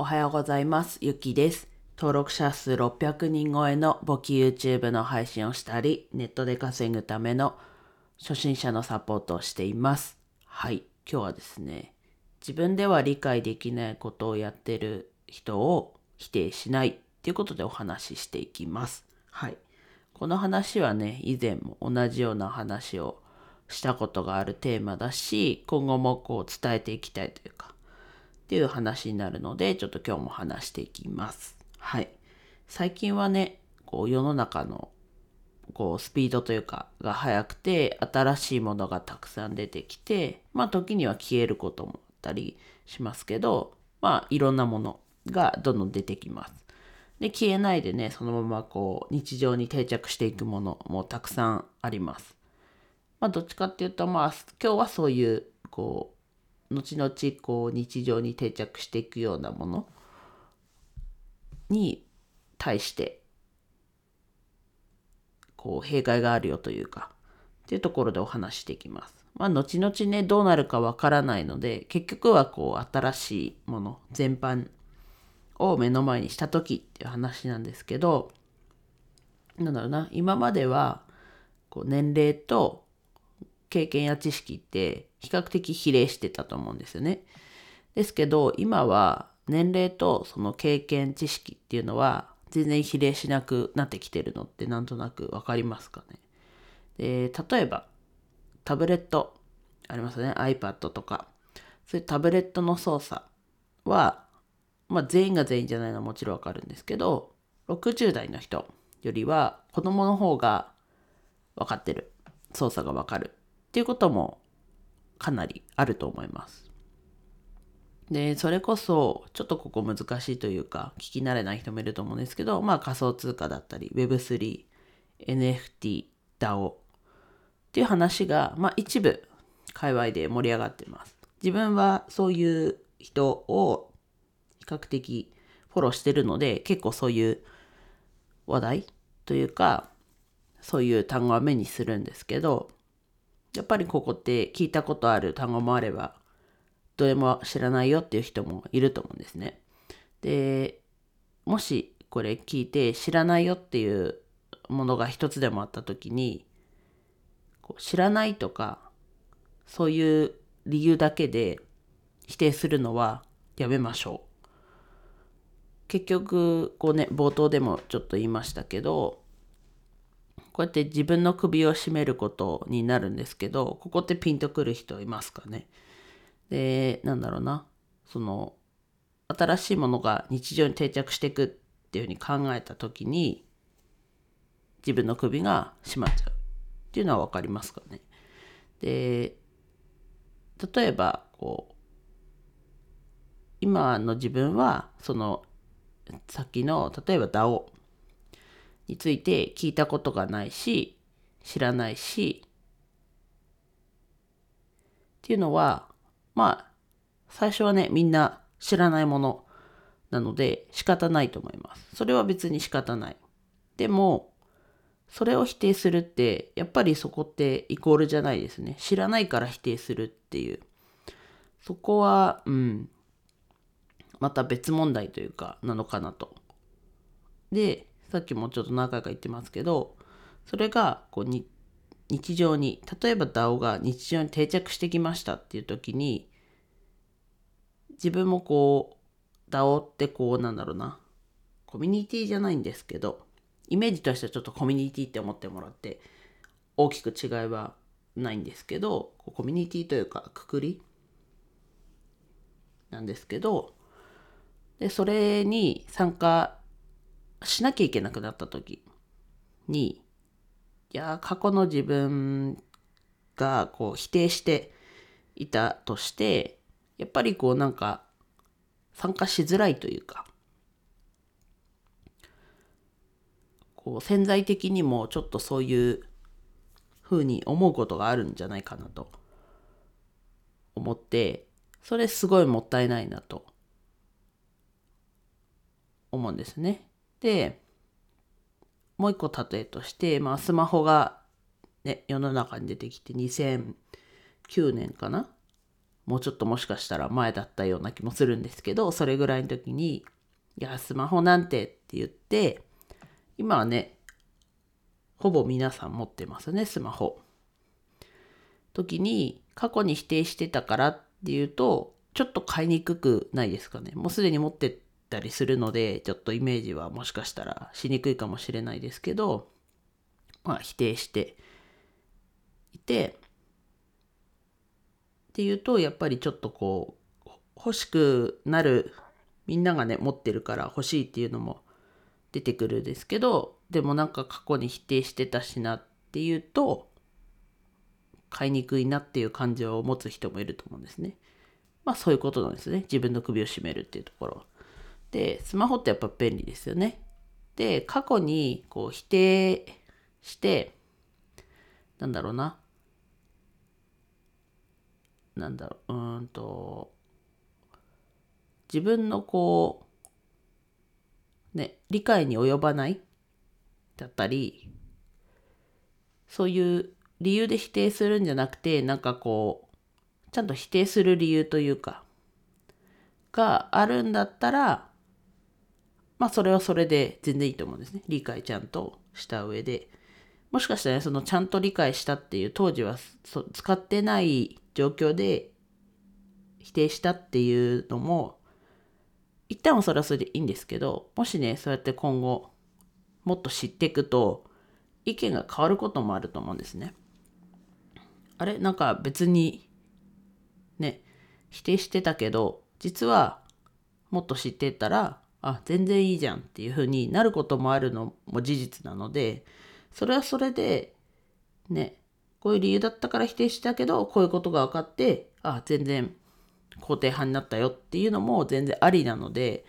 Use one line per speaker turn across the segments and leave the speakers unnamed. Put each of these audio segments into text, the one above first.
おはようございます。ゆきです。登録者数600人超えの簿記 YouTube の配信をしたり、ネットで稼ぐための初心者のサポートをしています。はい。今日はですね、自分では理解できないことをやってる人を否定しないっていうことでお話ししていきます。はい。この話はね、以前も同じような話をしたことがあるテーマだし、今後もこう伝えていきたいというか、っていう話になるので、ちょっと今日も話していきます。はい。最近はね、こう世の中のこうスピードというかが速くて新しいものがたくさん出てきてまあ時には消えることもあったりしますけどまあいろんなものがどんどん出てきます。で消えないでねそのままこう日常に定着していくものもたくさんあります。まあどっちかっていうとまあ今日はそういうこう後々こう日常に定着していくようなものに対してこう弊害があるよというかっていうところでお話していきます。まあ後々ねどうなるかわからないので結局はこう新しいもの全般を目の前にした時っていう話なんですけどなんだろうな今まではこう年齢と経験や知識って比較的比例してたと思うんですよね。ですけど今は年齢とその経験知識っていうのは全然比例しなくなってきてるのってなんとなくわかりますかね。で例えばタブレットありますよね iPad とかそういうタブレットの操作は、まあ、全員が全員じゃないのはもちろんわかるんですけど60代の人よりは子供の方が分かってる操作がわかるっていうこともかなりあると思います。で、それこそ、ちょっとここ難しいというか、聞き慣れない人もいると思うんですけど、まあ仮想通貨だったり、Web3、NFT、DAO っていう話が、まあ一部、界隈で盛り上がってます。自分はそういう人を比較的フォローしてるので、結構そういう話題というか、そういう単語は目にするんですけど、やっぱりここって聞いたことある単語もあれば、どれも知らないよっていう人もいると思うんですね。で、もしこれ聞いて知らないよっていうものが一つでもあった時に、知らないとか、そういう理由だけで否定するのはやめましょう。結局、こうね、冒頭でもちょっと言いましたけど、こうやって自分の首を絞めることになるんですけど、ここってピンとくる人いますかね？で、なんだろうな、その、新しいものが日常に定着していくっていうふうに考えた時に、自分の首が締まっちゃうっていうのは分かりますかね？で、例えば、こう、今の自分は、その、さっきの、例えば DAO について聞いたことがないし、知らないし、っていうのは、まあ、最初はね、みんな知らないものなので仕方ないと思います。それは別に仕方ない。でも、それを否定するって、やっぱりそこってイコールじゃないですね。知らないから否定するっていう。そこは、うん、また別問題というか、なのかなと。で、さっきもちょっと何回か言ってますけど、それが、こうに、日常に、例えば DAO が日常に定着してきましたっていう時に、自分もこう、DAO ってこう、なんだろうな、コミュニティじゃないんですけど、イメージとしてはちょっとコミュニティって思ってもらって、大きく違いはないんですけど、コミュニティというか、くくりなんですけど、で、それに参加しなきゃいけなくなった時に、いや、過去の自分がこう否定していたとして、やっぱりこうなんか参加しづらいというか、こう潜在的にもちょっとそういう風に思うことがあるんじゃないかなと思って、それすごいもったいないなと思うんですね。で、もう一個例えとして、まあ、スマホが、ね、世の中に出てきて2009年かな？もうちょっともしかしたら前だったような気もするんですけど、それぐらいの時に、いや、スマホなんてって言って、今はね、ほぼ皆さん持ってますね、スマホ。時に、過去に否定してたからっていうと、ちょっと買いにくくないですかね。もうすでに持ってたりするので、ちょっとイメージはもしかしたらしにくいかもしれないですけど、まあ否定していて、っていうとやっぱりちょっとこう欲しくなるみんながね持ってるから欲しいっていうのも出てくるんですけどでもなんか過去に否定してたしなっていうと買いにくいなっていう感情を持つ人もいると思うんですね。まあそういうことなんですね。自分の首を絞めるっていうところ。で、スマホってやっぱ便利ですよね。で、過去にこう否定して、なんだろうな。なんだろう、うんと、自分のこう、ね、理解に及ばないだったり、そういう理由で否定するんじゃなくて、なんかこう、ちゃんと否定する理由というか、があるんだったら、まあそれはそれで全然いいと思うんですね。理解ちゃんとした上で。もしかしたら、ね、そのちゃんと理解したっていう当時は使ってない状況で否定したっていうのも一旦はそれはそれでいいんですけどもしねそうやって今後もっと知っていくと意見が変わることもあると思うんですね。あれ？なんか別にね否定してたけど実はもっと知ってたらあ全然いいじゃんっていう風になることもあるのも事実なのでそれはそれでねこういう理由だったから否定したけどこういうことが分かってあ全然肯定派になったよっていうのも全然ありなので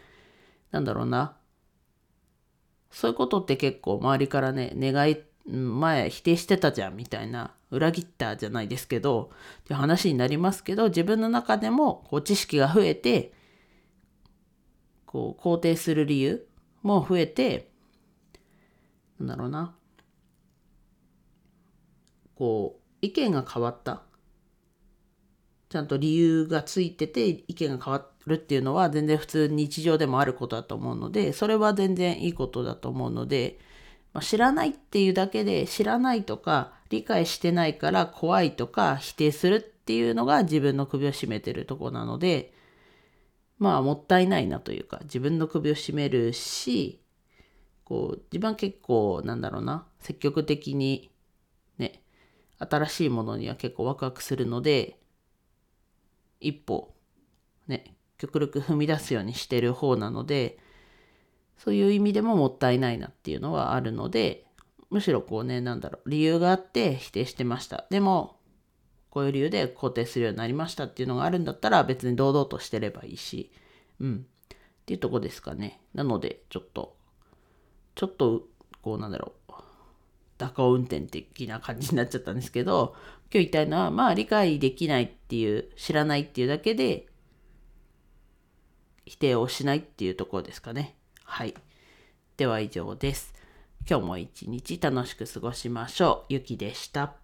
なんだろうな。そういうことって結構周りからね願い前否定してたじゃんみたいな裏切ったじゃないですけどって話になりますけど自分の中でもこう知識が増えてこう肯定する理由も増えてなんだろうな。こう意見が変わった。ちゃんと理由がついてて意見が変わるっていうのは全然普通日常でもあることだと思うのでそれは全然いいことだと思うので、まあ、知らないっていうだけで知らないとか理解してないから怖いとか否定するっていうのが自分の首を絞めてるとこなのでまあもったいないなというか自分の首を絞めるしこう自分は結構なんだろうな積極的にね新しいものには結構ワクワクするので一歩ね極力踏み出すようにしてる方なのでそういう意味でももったいないなっていうのはあるのでむしろこうねなんだろう理由があって否定してました。でもこういう理由で肯定するようになりましたっていうのがあるんだったら別に堂々としてればいいしうん。っていうとこですかね。なのでちょっとちょっとこうなんだろう。蛇行運転的な感じになっちゃったんですけど今日言いたいのはまあ理解できないっていう知らないっていうだけで否定をしないっていうところですかね。はい。では以上です。今日も一日楽しく過ごしましょう。ゆきでした。